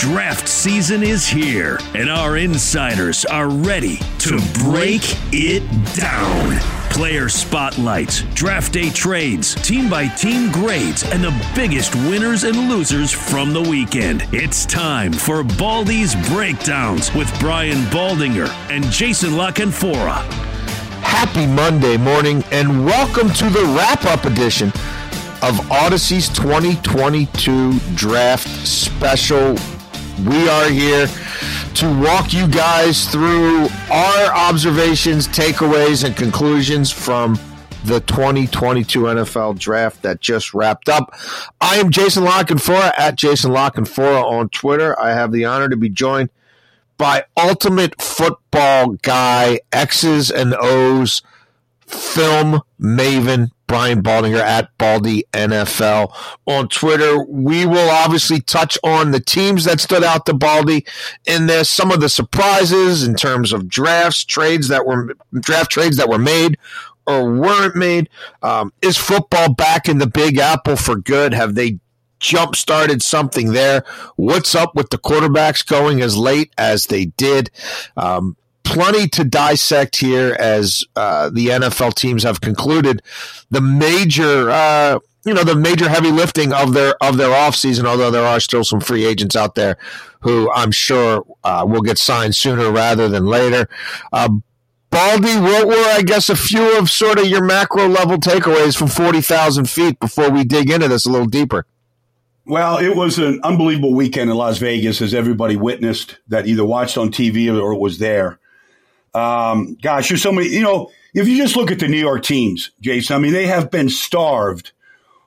Draft season is here, and our insiders are ready to break it down. Player spotlights, draft day trades, team by team grades, and the biggest winners and losers from the weekend. It's time for Baldy's Breakdowns with Brian Baldinger and Jason La Canfora. Happy Monday morning, and welcome to the wrap up edition of Odyssey's 2022 Draft Special we are here to walk you guys through our observations, takeaways, and conclusions from the 2022 NFL draft that just wrapped up. I am Jason La Canfora at Jason La Canfora on Twitter. I have the honor to be joined by ultimate football guy, X's and O's film maven Brian Baldinger at Baldy NFL on Twitter. We will obviously touch on the teams that stood out to Baldy in this, some of the surprises in terms of drafts, trades that were draft trades that were made or weren't made. Um, is football back in the Big Apple for good? Have they jump started something there? What's up with the quarterbacks going as late as they did? Um, plenty to dissect here as uh, the NFL teams have concluded the major, uh, you know, the major heavy lifting of their of their offseason, although there are still some free agents out there who I'm sure uh, will get signed sooner rather than later. Uh, Baldy, what were, I guess, a few of sort of your macro level takeaways from 40,000 feet before we dig into this a little deeper? Well, it was an unbelievable weekend in Las Vegas, as everybody witnessed that either watched on TV or was there. Um, gosh, there's so many. You know, if you just look at the New York teams, Jason, I mean, they have been starved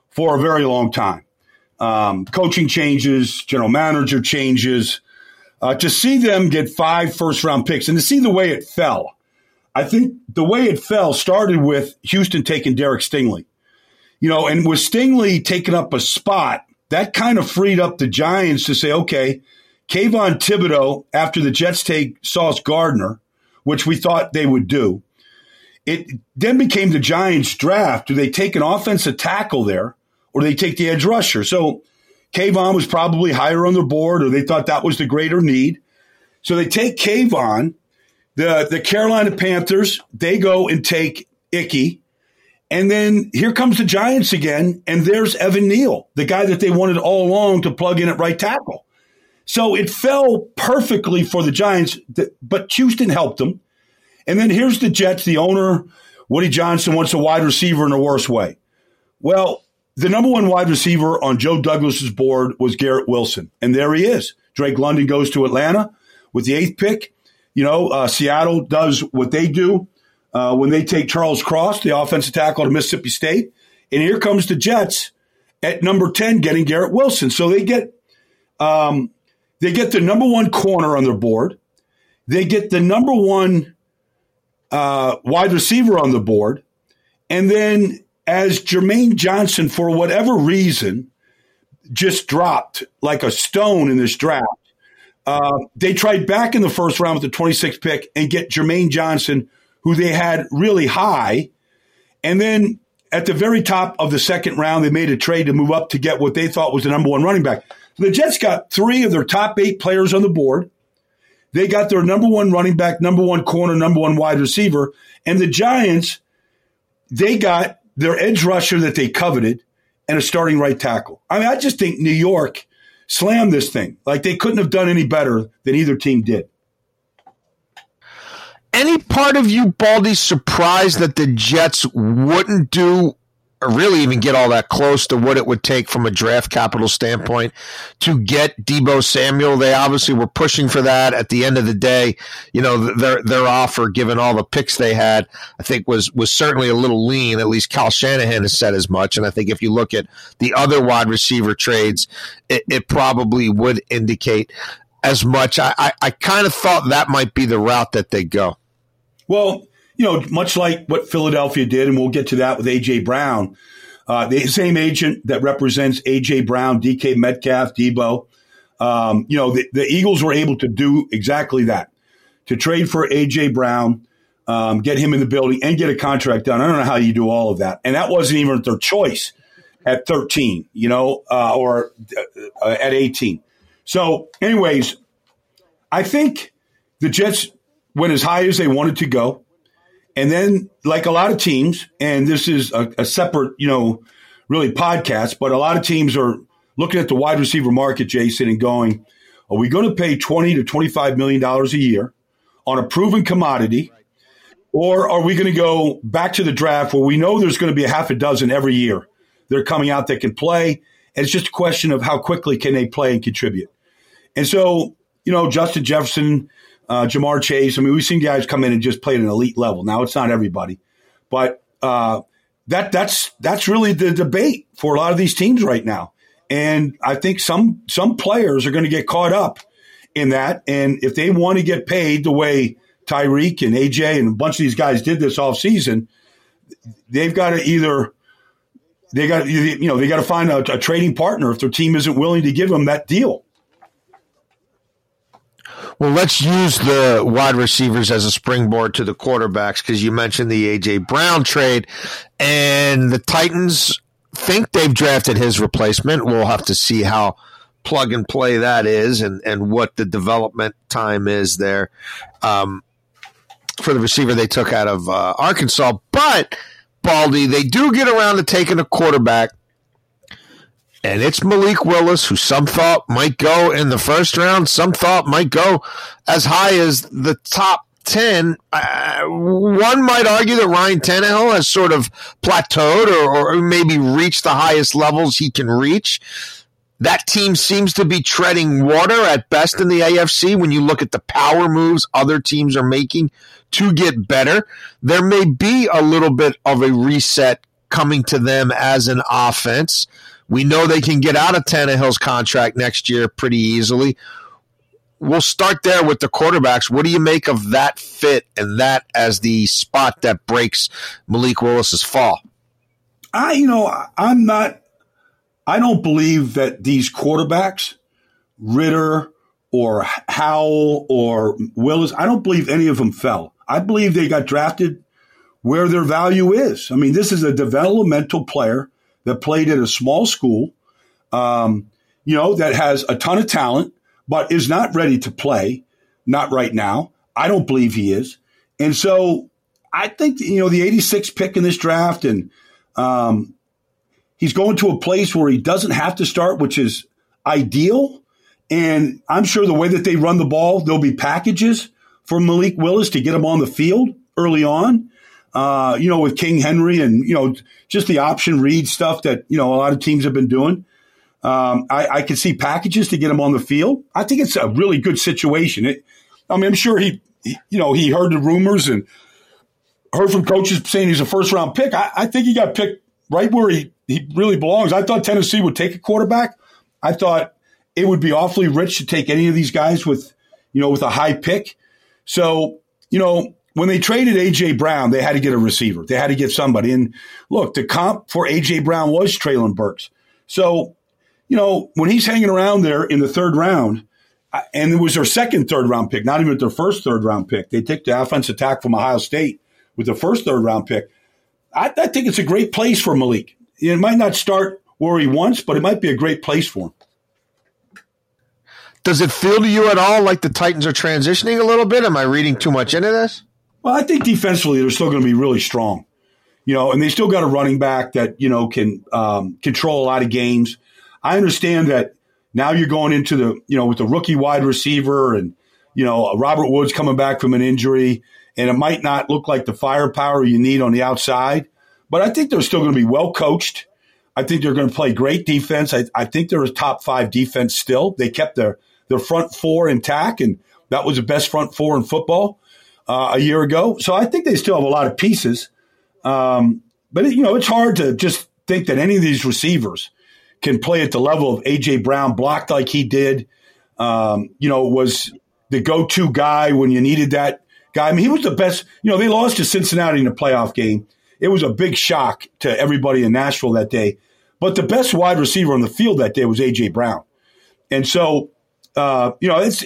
for a very long time. Um, coaching changes, general manager changes. Uh, to see them get five first round picks and to see the way it fell, I think the way it fell started with Houston taking Derek Stingley. You know, and with Stingley taking up a spot, that kind of freed up the Giants to say, okay, Kayvon Thibodeaux, after the Jets take Sauce Gardner, which we thought they would do. It then became the Giants draft. Do they take an offensive tackle there or do they take the edge rusher? So Kayvon was probably higher on the board or they thought that was the greater need. So they take Kayvon. The, the Carolina Panthers, they go and take Ickey, And then here comes the Giants again, and there's Evan Neal, the guy that they wanted all along to plug in at right tackle. So it fell perfectly for the Giants, but Houston helped them. And then here's the Jets, the owner, Woody Johnson wants a wide receiver in a worse way. Well, the number one wide receiver on Joe Douglas's board was Garrett Wilson. And there he is. Drake London goes to Atlanta with the eighth pick. You know, uh, Seattle does what they do uh, when they take Charles Cross, the offensive tackle to Mississippi State. And here comes the Jets at number 10 getting Garrett Wilson. So they get um, they get the number one corner on their board. They get the number one uh, wide receiver on the board. And then as Jermaine Johnson, for whatever reason, just dropped like a stone in this draft, uh, they tried back in the first round with the 26th pick and get Jermaine Johnson, who they had really high. And then at the very top of the second round, they made a trade to move up to get what they thought was the number one running back. The Jets got three of their top eight players on the board. They got their number one running back, number one corner, number one wide receiver. And the Giants, they got their edge rusher that they coveted and a starting right tackle. I mean, I just think New York slammed this thing. Like they couldn't have done any better than either team did. Any part of you, Baldy, surprised that the Jets wouldn't do really even get all that close to what it would take from a draft capital standpoint to get Deebo Samuel. They obviously were pushing for that. At the end of the day, you know their their offer, given all the picks they had, I think was was certainly a little lean. At least Kyle Shanahan has said as much. And I think if you look at the other wide receiver trades, it, it probably would indicate as much. I, I, I kind of thought that might be the route that they go. Well, you know, much like what Philadelphia did, and we'll get to that with AJ Brown. Uh, the same agent that represents AJ Brown, DK Metcalf, Deebo. Um, you know, the, the, Eagles were able to do exactly that to trade for AJ Brown, um, get him in the building, and get a contract done. I don't know how you do all of that, and that wasn't even their choice at 13, you know, uh, or uh, at 18. So, anyways, I think the Jets went as high as they wanted to go. And then, like a lot of teams, and this is a, a, separate, you know, really podcast, but a lot of teams are looking at the wide receiver market, Jason, and going, are we going to pay 20 to $25 million a year on a proven commodity? Or are we going to go back to the draft where we know there's going to be a half a dozen every year that are coming out that can play? And it's just a question of how quickly can they play and contribute. And so, you know, Justin Jefferson, uh, Ja'Marr Chase. I mean, we've seen guys come in and just play at an elite level. Now it's not everybody, but uh, that that's that's really the debate for a lot of these teams right now. And I think some some players are going to get caught up in that. And if they want to get paid the way Tyreek and AJ and a bunch of these guys did this off season, they've got to either they got you know they got to find a, a trading partner if their team isn't willing to give them that deal. Well, let's use the wide receivers as a springboard to the quarterbacks because you mentioned the AJ Brown trade, and the Titans think they've drafted his replacement. We'll have to see how plug and play that is, and and what the development time is there um, for the receiver they took out of uh, Arkansas. But Baldy, they do get around to taking a quarterback and it's Malik Willis, who some thought might go in the first round, some thought might go as high as the top 10. Uh, one might argue that Ryan Tannehill has sort of plateaued or, or maybe reached the highest levels he can reach. That team seems to be treading water at best in the AFC when you look at the power moves other teams are making to get better. There may be a little bit of a reset coming to them as an offense. We know they can get out of Tannehill's contract next year pretty easily. We'll start there with the quarterbacks. What do you make of that fit and that as the spot that breaks Malik Willis's fall? I, you know, I'm not. I don't believe that these quarterbacks, Ridder or Howell or Willis, I don't believe any of them fell. I believe they got drafted where their value is. I mean, this is a developmental player that played at a small school, um, you know, that has a ton of talent, but is not ready to play. Not right now. I don't believe he is. And so I think, you know, the 86 pick in this draft and, um, he's going to a place where he doesn't have to start, which is ideal. And I'm sure the way that they run the ball, there'll be packages for Malik Willis to get him on the field early on uh, you know, with King Henry and, you know, just the option read stuff that, you know, a lot of teams have been doing. Um, I, I can see packages to get him on the field. I think it's a really good situation. It, I mean, I'm sure he, he, you know, he heard the rumors and heard from coaches saying he's a first round pick. I, I think he got picked right where he, he really belongs. I thought Tennessee would take a quarterback. I thought it would be awfully rich to take any of these guys with, you know, with a high pick. So, you know, when they traded AJ Brown, they had to get a receiver. They had to get somebody. And look, the comp for AJ Brown was Treylon Burks. So, you know, when he's hanging around there in the third round, and it was their second third round pick, not even their first third round pick. They took the offensive attack from Ohio State with the first third round pick. I, I think it's a great place for Malik. It might not start where he wants, but it might be a great place for him. Does it feel to you at all like the Titans are transitioning a little bit? Am I reading too much into this? Well, I think defensively they're still going to be really strong, you know, and they still got a running back that you know can um, control a lot of games. I understand that now you're going into the you know with the rookie wide receiver and you know Robert Woods coming back from an injury, and it might not look like the firepower you need on the outside. but I think they're still going to be well coached. I think they're going to play great defense. I, I think they're a top five defense still. They kept their, their front four intact, and that was the best front four in football uh, a year ago. So I think they still have a lot of pieces. Um, but, it, you know, it's hard to just think that any of these receivers can play at the level of A.J. Brown, blocked like he did. Um, you know, was the go to guy when you needed that guy. I mean, he was the best. You know, they lost to Cincinnati in a playoff game. It was a big shock to everybody in Nashville that day. But the best wide receiver on the field that day was A.J. Brown. And so, uh, you know, it's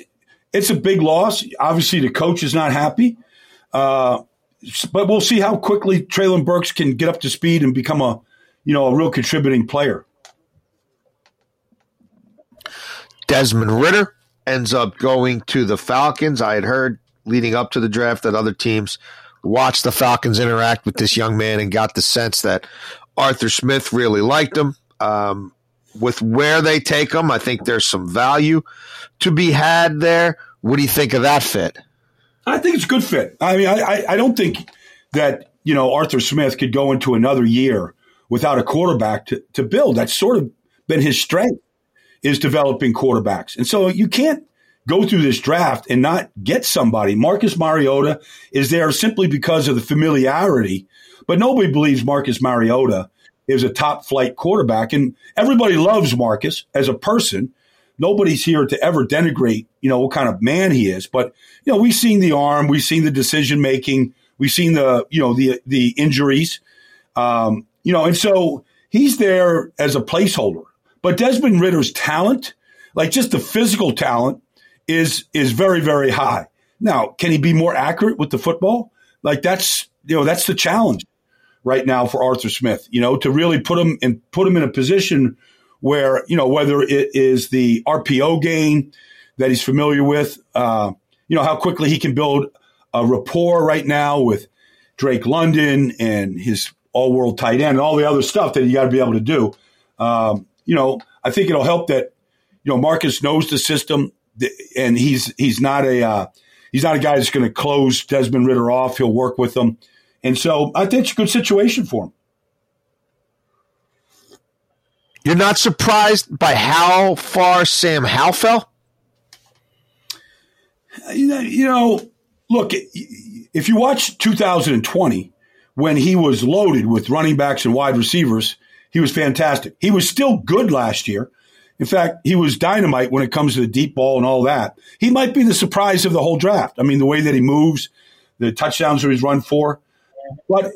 it's a big loss. Obviously, the coach is not happy. Uh, but we'll see how quickly Treylon Burks can get up to speed and become a, you know, a real contributing player. Desmond Ridder ends up going to the Falcons. I had heard leading up to the draft that other teams watched the Falcons interact with this young man and got the sense that Arthur Smith really liked him. Um, with where they take him, I think there's some value to be had there. What do you think of that fit? I think it's a good fit. I mean, I, I don't think that, you know, Arthur Smith could go into another year without a quarterback to, to build. That's sort of been his strength is developing quarterbacks. And so you can't go through this draft and not get somebody. Marcus Mariota is there simply because of the familiarity, but nobody believes Marcus Mariota is a top flight quarterback. And everybody loves Marcus as a person nobody's here to ever denigrate, you know, what kind of man he is. But, you know, we've seen the arm, we've seen the decision making, we've seen the, you know, the, the injuries. Um, you know, and so he's there as a placeholder. But Desmond Ridder's talent, like just the physical talent, is is very, very high. Now, can he be more accurate with the football? Like that's you know, that's the challenge right now for Arthur Smith, you know, to really put him and put him in a position where, you know, whether it is the RPO game that he's familiar with, uh, you know, how quickly he can build a rapport right now with Drake London and his all world tight end and all the other stuff that you got to be able to do. Um, you know, I think it'll help that, you know, Marcus knows the system and he's, he's not a, uh, he's not a guy that's going to close Desmond Ridder off. He'll work with them. And so I think it's a good situation for him. You're not surprised by how far Sam Howell fell? You know, look, if you watch 2020, when he was loaded with running backs and wide receivers, he was fantastic. He was still good last year. In fact, he was dynamite when it comes to the deep ball and all that. He might be the surprise of the whole draft. I mean, the way that he moves, the touchdowns that he's run for. But,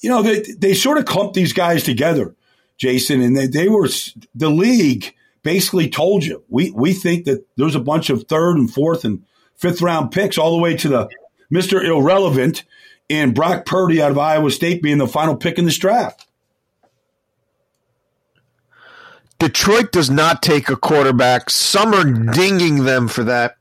you know, they, they sort of clump these guys together. Jason, and they, they were the league basically told you we we think that there's a bunch of third and fourth and fifth round picks all the way to the Mister Irrelevant and Brock Purdy out of Iowa State being the final pick in this draft. Detroit does not take a quarterback. Some are dinging them for that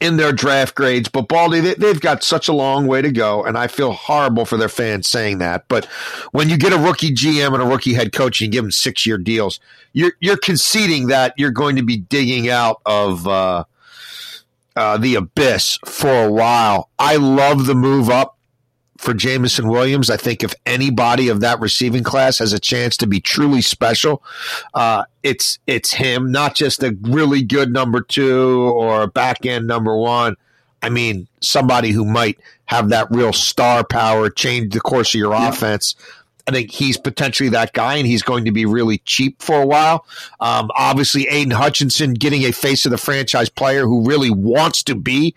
in their draft grades. But Baldy, they, have got such a long way to go, and I feel horrible for their fans saying that. But when you get a rookie GM and a rookie head coach and you give them six year deals, you're you're conceding that you're going to be digging out of uh, uh, the abyss for a while. I love the move up for Jameson Williams. I think if anybody of that receiving class has a chance to be truly special, uh, it's it's him. Not just a really good number two or a back end number one. I mean, somebody who might have that real star power, change the course of your yeah. offense. I think he's potentially that guy, and he's going to be really cheap for a while. Um, obviously, Aidan Hutchinson getting a face of the franchise player who really wants to be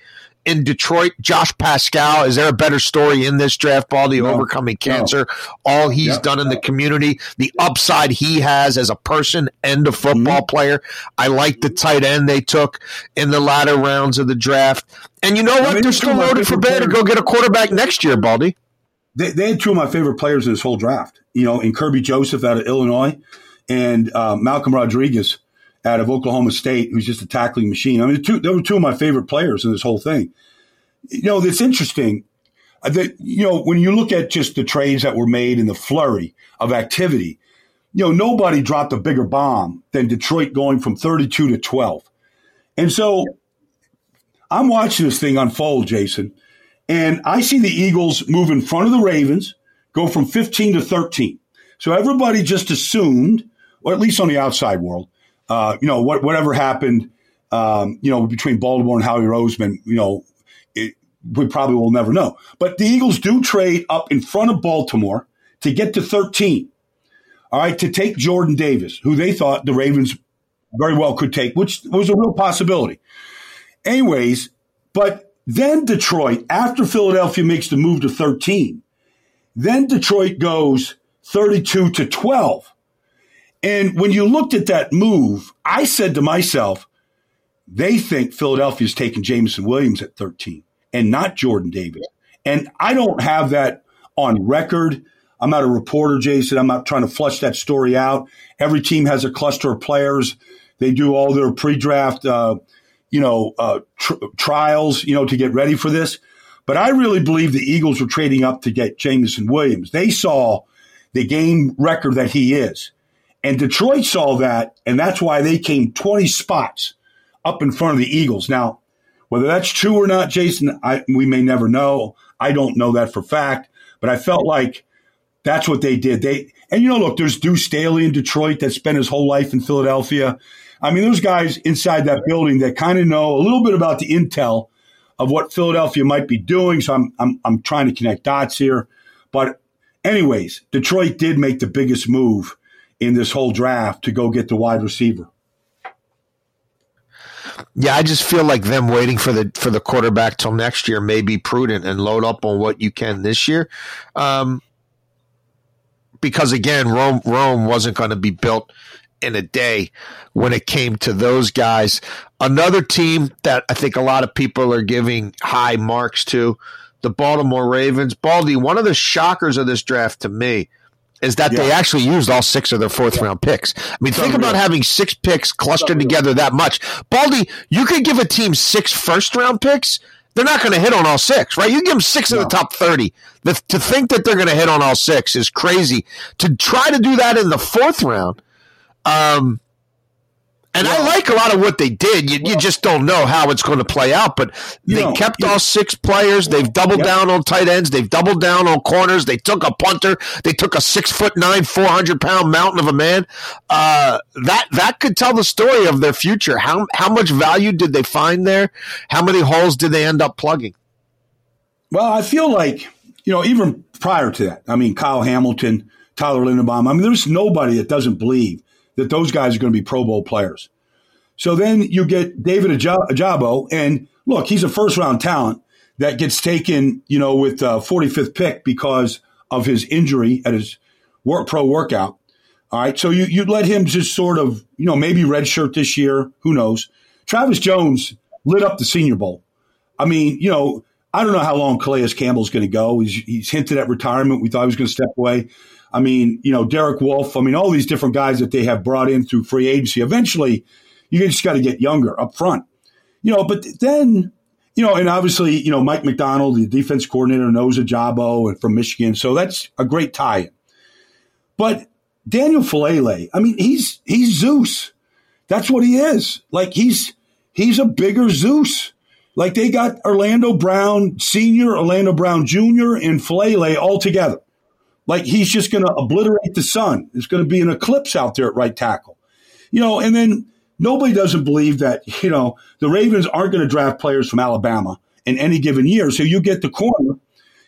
in Detroit, Josh Paschal. Is there a better story in this draft, Baldy, no, overcoming cancer? No. All he's yep. done in the community, the upside he has as a person and a football mm-hmm. player. I like the tight end they took in the latter rounds of the draft. And you know what? I mean, They're still loaded for bear to go get a quarterback next year, Baldy. They, they, had two of my favorite players in this whole draft. You know, in Kerby Joseph out of Illinois and uh, Malcolm Rodriguez out of Oklahoma State, who's just a tackling machine. I mean, two, they were two of my favorite players in this whole thing. You know, it's interesting that, you know, when you look at just the trades that were made in the flurry of activity, you know, nobody dropped a bigger bomb than Detroit going from 32 to 12. And so I'm watching this thing unfold, Jason, and I see the Eagles move in front of the Ravens, go from 15 to 13. So everybody just assumed, or at least on the outside world, uh, you know, what, whatever happened, um, you know, between Baltimore and Howie Roseman, you know, it, we probably will never know. But the Eagles do trade up in front of Baltimore to get to 13. All right, to take Jordan Davis, who they thought the Ravens very well could take, which was a real possibility. Anyways, but then Detroit, after Philadelphia makes the move to 13, then Detroit goes 32 to 12. And when you looked at that move, I said to myself, they think Philadelphia's taking Jameson Williams at 13 and not Jordan Davis. And I don't have that on record. I'm not a reporter, Jason. I'm not trying to flush that story out. Every team has a cluster of players. They do all their pre-draft, uh, you know, uh, tr- trials, you know, to get ready for this. But I really believe the Eagles were trading up to get Jameson Williams. They saw the game record that he is. And Detroit saw that, and that's why they came 20 spots up in front of the Eagles. Now, whether that's true or not, Jason, I, we may never know. I don't know that for fact, but I felt like that's what they did. They and you know, look, there's Deuce Staley in Detroit that spent his whole life in Philadelphia. I mean, there's guys inside that building that kind of know a little bit about the intel of what Philadelphia might be doing. So I'm I'm I'm trying to connect dots here. But anyways, Detroit did make the biggest move in this whole draft to go get the wide receiver. Yeah, I just feel like them waiting for the for the quarterback till next year may be prudent and load up on what you can this year. Um, because again, Rome Rome wasn't going to be built in a day when it came to those guys. Another team that I think a lot of people are giving high marks to, the Baltimore Ravens. Baldy, one of the shockers of this draft to me is that yeah. they actually used all six of their fourth yeah. round picks. I mean, think about having six picks clustered together that much. Baldy, you could give a team six first round picks. They're not going to hit on all six, right? You give them six no. in the top 30. The, to think that they're going to hit on all six is crazy. To try to do that in the fourth round, um, and I like a lot of what they did. You, well, you just don't know how it's going to play out. But they know, kept all six players. They've doubled yep. down on tight ends. They've doubled down on corners. They took a punter. They took a six foot nine, four hundred pound mountain of a man. Uh, that that could tell the story of their future. How how much value did they find there? How many holes did they end up plugging? Well, I feel like you know even prior to that. I mean, Kyle Hamilton, Tyler Linderbaum. I mean, there's nobody that doesn't believe that those guys are going to be Pro Bowl players. So then you get David Ojabo, and look, he's a first round talent that gets taken, you know, with uh, a 45th pick because of his injury at his work pro workout. All right, so you you let him just sort of, you know, maybe redshirt this year. Who knows? Travis Jones lit up the Senior Bowl. I mean, you know, I don't know how long Calais Campbell's going to go. He's, he's hinted at retirement. We thought he was going to step away. I mean, you know, Derek Wolfe. I mean, all these different guys that they have brought in through free agency. Eventually, you just got to get younger up front, you know. But then, you know, and obviously, you know, Mike Macdonald, the defense coordinator, knows Ojabo and from Michigan, so that's a great tie. But Daniel Faalele, I mean, he's he's Zeus. That's what he is. Like he's he's a bigger Zeus. Like they got Orlando Brown Senior, Orlando Brown Junior, and Faalele all together. Like he's just going to obliterate the sun. There's going to be an eclipse out there at right tackle. You know, and then nobody doesn't believe that, you know, the Ravens aren't going to draft players from Alabama in any given year. So you get the corner,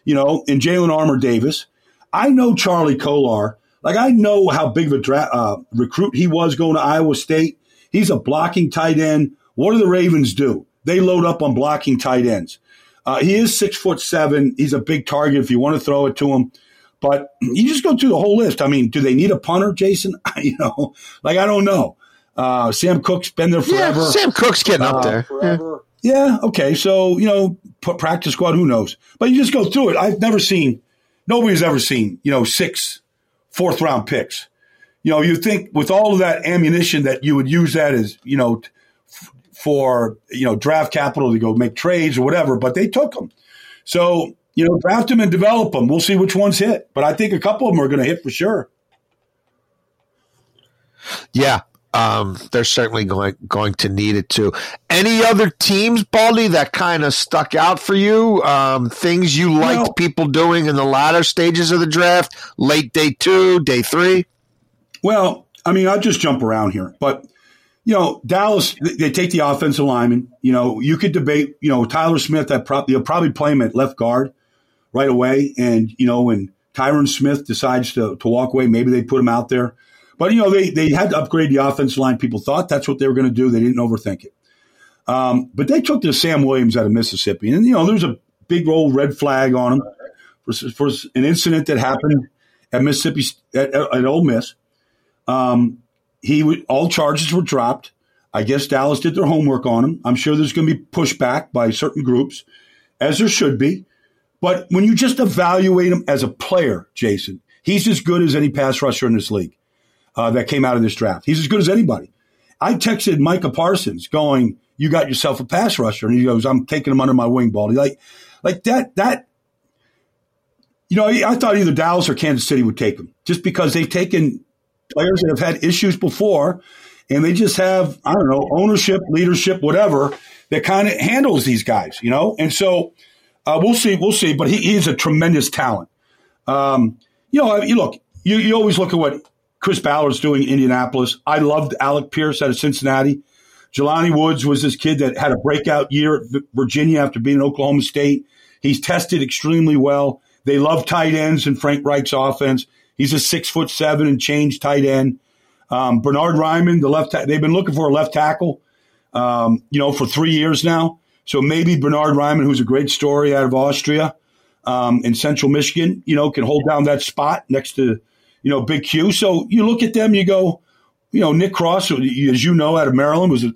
you know, in Jalen Armour Davis. I know Charlie Kolar. Like I know how big of a dra- uh, recruit he was going to Iowa State. He's a blocking tight end. What do the Ravens do? They load up on blocking tight ends. Uh, he is six foot seven. He's a big target if you want to throw it to him. But you just go through the whole list. I mean, do they need a punter, Jason? you know, like I don't know. Uh, Sam Koch's been there forever. Yeah, Sam Koch's getting uh, up there. Forever. Yeah. yeah. Okay. So you know, practice squad. Who knows? But you just go through it. I've never seen. Nobody's ever seen. You know, six fourth round picks. You know, you think with all of that ammunition that you would use that as you know f- for you know draft capital to go make trades or whatever, but they took them. So you know, draft them and develop them. We'll see which ones hit. But I think a couple of them are going to hit for sure. Yeah. um, they're certainly going going to need it too. Any other teams, Baldy, that kind of stuck out for you? Um, things you liked people doing in the latter stages of the draft, late day two, day three. Well, I mean, I'll just jump around here, but you know, Dallas, they take the offensive lineman. You know, you could debate, you know, Tyler Smith, that pro- they'll probably play him at left guard right away. And, you know, when Tyron Smith decides to, to walk away, maybe they put him out there. But, you know, they, they had to upgrade the offensive line. People thought that's what they were going to do. They didn't overthink it. Um, but they took the Sam Williams out of Mississippi. And, you know, there's a big old red flag on him for, for an incident that happened at Mississippi, at, at Ole Miss. Um, he all charges were dropped. I guess Dallas did their homework on him. I'm sure there's going to be pushback by certain groups, as there should be. But when you just evaluate him as a player, Jason, he's as good as any pass rusher in this league uh, that came out of this draft. He's as good as anybody. I texted Micah Parsons going, "You got yourself a pass rusher," and he goes, "I'm taking him under my wing, ball." Like, like that. That you know, I thought either Dallas or Kansas City would take him just because they've taken players that have had issues before, and they just have I don't know ownership, leadership, whatever that kind of handles these guys, you know. And so uh, we'll see, we'll see. But he, he's a tremendous talent. Um, you know, you look, you, you always look at what Chris Ballard's doing in Indianapolis. I loved Alec Pierce out of Cincinnati. Jelani Woods was this kid that had a breakout year at Virginia after being in Oklahoma State. He's tested extremely well. They love tight ends in Frank Reich's offense. He's a six foot seven and change tight end. Um, Bernhard Raimann, the left, ta- they've been looking for a left tackle, um, you know, for three years now. So maybe Bernhard Raimann, who's a great story out of Austria, um, in central Michigan, you know, can hold down that spot next to, you know, Big Q. So you look at them, you go, you know, Nick Cross, as you know, out of Maryland, was a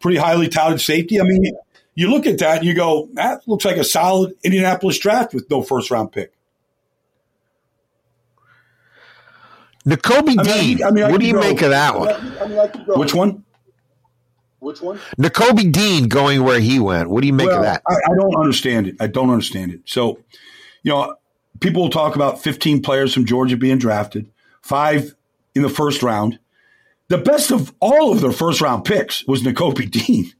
pretty highly touted safety. I mean, you look at that and you go, that looks like a solid Indianapolis draft with no first round pick. Nakobe I mean, Dean. I mean, what do you go, make of that one? I mean, Which one? Which one? Nakobe Dean going where he went. What do you make well, of that? I, I, don't understand it. I don't understand it. So, you know, people will talk about 15 players from Georgia being drafted, five in the first round. The best of all of their first round picks was Nakobe Dean.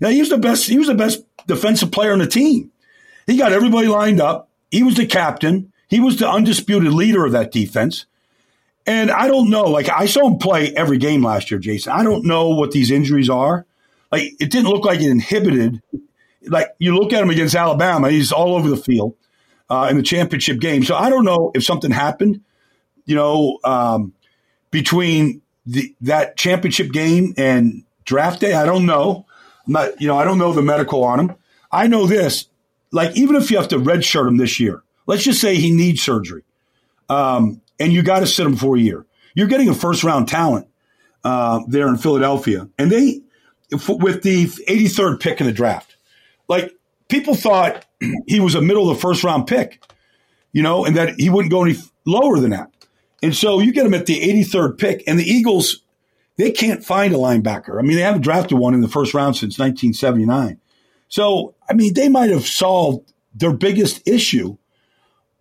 Now, he was the best. He was the best defensive player on the team. He got everybody lined up. He was the captain. He was the undisputed leader of that defense. And I don't know. Like I saw him play every game last year, Jason. I don't know what these injuries are. Like it didn't look like it inhibited. Like you look at him against Alabama, he's all over the field uh, in the championship game. So I don't know if something happened, you know, um, between the, that championship game and draft day. I don't know. I'm not, you know, I don't know the medical on him. I know this. Like even if you have to redshirt him this year, let's just say he needs surgery. Um, and you got to sit them for a year. You're getting a first round talent uh, there in Philadelphia, and they with the 83rd pick in the draft. Like people thought he was a middle of the first round pick, you know, and that he wouldn't go any lower than that. And so you get him at the 83rd pick, and the Eagles they can't find a linebacker. I mean, they haven't drafted one in the first round since 1979. So I mean, they might have solved their biggest issue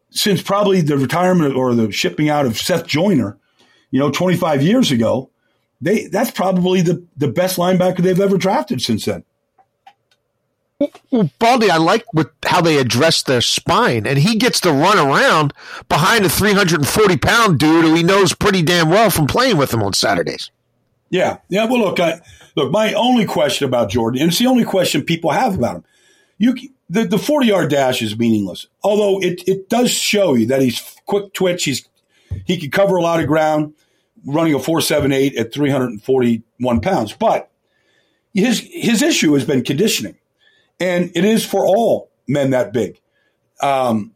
since probably the retirement or the shipping out of Seth Joyner, you know, 25 years ago, they that's probably the, the best linebacker they've ever drafted since then. Well, Baldy, I like with how they address their spine, and he gets to run around behind a 340 pound dude who he knows pretty damn well from playing with him on Saturdays. Yeah, yeah. Well, look, I, look. My only question about Jordan, and it's the only question people have about him. You the, the 40 yard dash is meaningless, although it, it does show you that he's quick twitch. He's, he can cover a lot of ground running a 478 at 341 pounds. But his, his issue has been conditioning, and it is for all men that big. Um,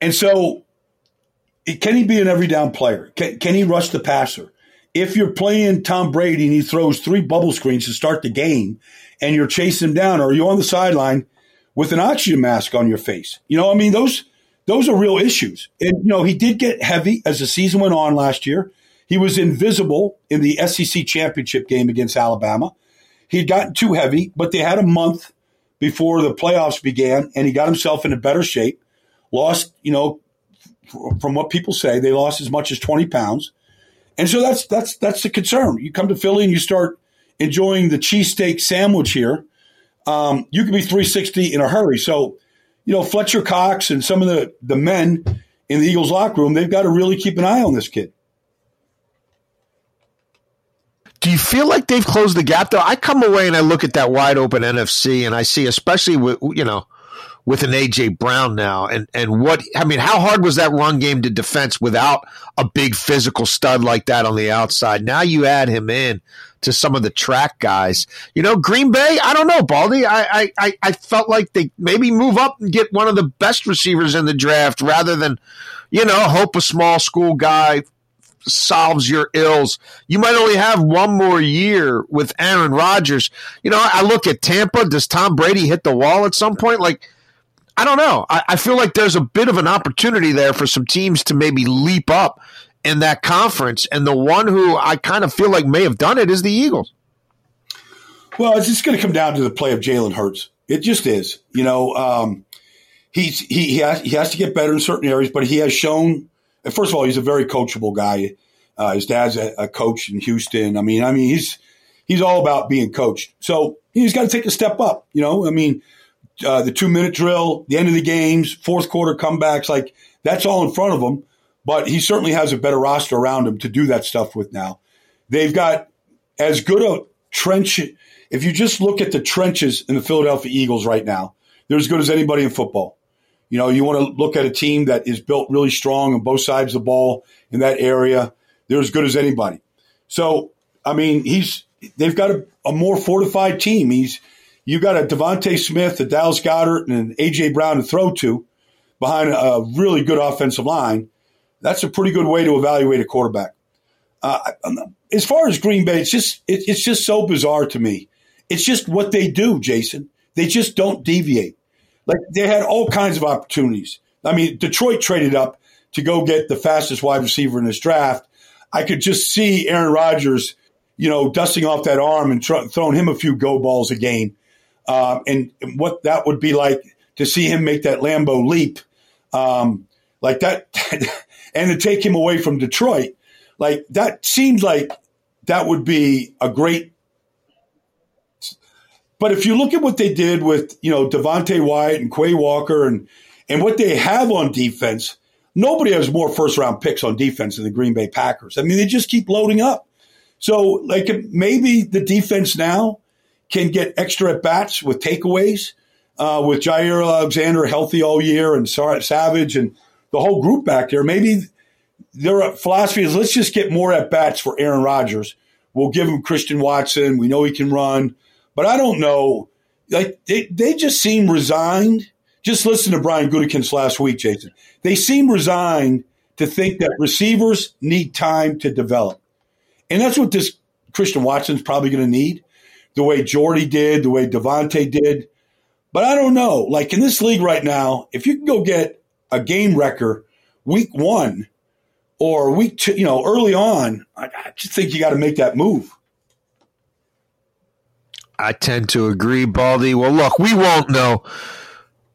and so, can he be an every down player? Can, can he rush the passer? If you're playing Tom Brady and he throws three bubble screens to start the game and you're chasing him down, or you're on the sideline with an oxygen mask on your face. You know, I mean, those those are real issues. And you know, he did get heavy as the season went on last year. He was invisible in the SEC championship game against Alabama. He'd gotten too heavy, but they had a month before the playoffs began, and he got himself into better shape. Lost, you know, from what people say, they lost as much as 20 pounds. And so that's that's that's the concern. You come to Philly and you start enjoying the cheesesteak sandwich here. Um, you can be 360 in a hurry. So, you know, Fletcher Cox and some of the, the men in the Eagles locker room, they've got to really keep an eye on this kid. Do you feel like they've closed the gap though? I come away and I look at that wide open NFC and I see, especially with you know, with an AJ Brown now, and and what I mean, how hard was that run game to defense without a big physical stud like that on the outside? Now you add him in to some of the track guys. You know, Green Bay, I don't know, Baldy. I I I felt like they maybe move up and get one of the best receivers in the draft rather than, you know, hope a small school guy solves your ills. You might only have one more year with Aaron Rodgers. You know, I look at Tampa. Does Tom Brady hit the wall at some point? Like, I don't know. I, I feel like there's a bit of an opportunity there for some teams to maybe leap up in that conference. And the one who I kind of feel like may have done it is the Eagles. Well, it's just going to come down to the play of Jalen Hurts. It just is. You know, um, he's he he has, he has to get better in certain areas, but he has shown first of all, he's a very coachable guy. Uh, his dad's a, a, coach in Houston. I mean, I mean, he's he's all about being coached. So he's got to take a step up. You know, I mean, uh, the two minute drill, the end of the games, fourth quarter comebacks, like that's all in front of him. But he certainly has a better roster around him to do that stuff with now. They've got as good a trench. If you just look at the trenches in the Philadelphia Eagles right now, they're as good as anybody in football. You know, you want to look at a team that is built really strong on both sides of the ball in that area. They're as good as anybody. So, I mean, he's they've got a, a more fortified team. He's you got a DeVonta Smith, a Dallas Goedert, and an AJ Brown to throw to behind a really good offensive line. That's a pretty good way to evaluate a quarterback. Uh, as far as Green Bay, it's just it, it's just so bizarre to me. It's just what they do, Jason. They just don't deviate. Like they had all kinds of opportunities. I mean, Detroit traded up to go get the fastest wide receiver in this draft. I could just see Aaron Rodgers, you know, dusting off that arm and tr- throwing him a few go balls a game, um, and, what that would be like to see him make that Lambeau leap, um, like that, and to take him away from Detroit, like that seems like that would be a great but if you look at what they did with, you know, Devonte Wyatt and Quay Walker and and what they have on defense, nobody has more first round picks on defense than the Green Bay Packers. I mean, they just keep loading up. So, like, maybe the defense now can get extra at bats with takeaways, uh, with Jaire Alexander healthy all year and Savage and the whole group back there. Maybe their philosophy is let's just get more at bats for Aaron Rodgers. We'll give him Christian Watson. We know he can run. But I don't know. Like they, they just seem resigned. Just listen to Brian Gutekunst last week, Jason. They seem resigned to think that receivers need time to develop. And that's what this Christian Watson's probably going to need, the way Jordy did, the way DeVonta did. But I don't know. Like in this league right now, if you can go get a game wrecker week one or week two, you know, early on, I, I just think you got to make that move. I tend to agree, Baldy. Well, look, we won't know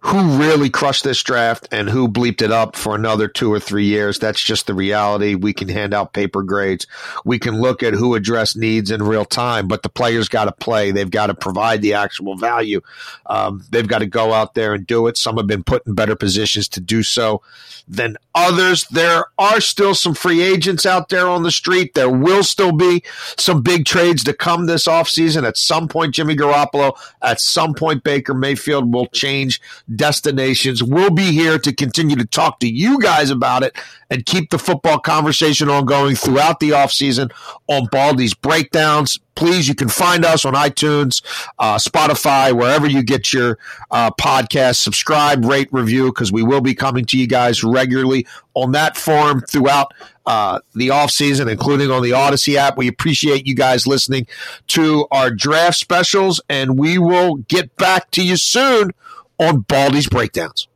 who really crushed this draft and who bleeped it up for another two or three years. That's just the reality. We can hand out paper grades. We can look at who addressed needs in real time, but the players got to play. They've got to provide the actual value. Um, they've got to go out there and do it. Some have been put in better positions to do so than others. There are still some free agents out there on the street. There will still be some big trades to come this offseason. At some point, Jimmy Garoppolo, at some point, Baker Mayfield will change destinations. We'll be here to continue to talk to you guys about it and keep the football conversation ongoing throughout the offseason on Baldy's breakdowns. Please, you can find us on iTunes, uh, Spotify, wherever you get your uh, podcast. Subscribe, rate, review, because we will be coming to you guys regularly on that form throughout uh, the off season, including on the Odyssey app. We appreciate you guys listening to our draft specials, and we will get back to you soon on Baldy's Breakdowns.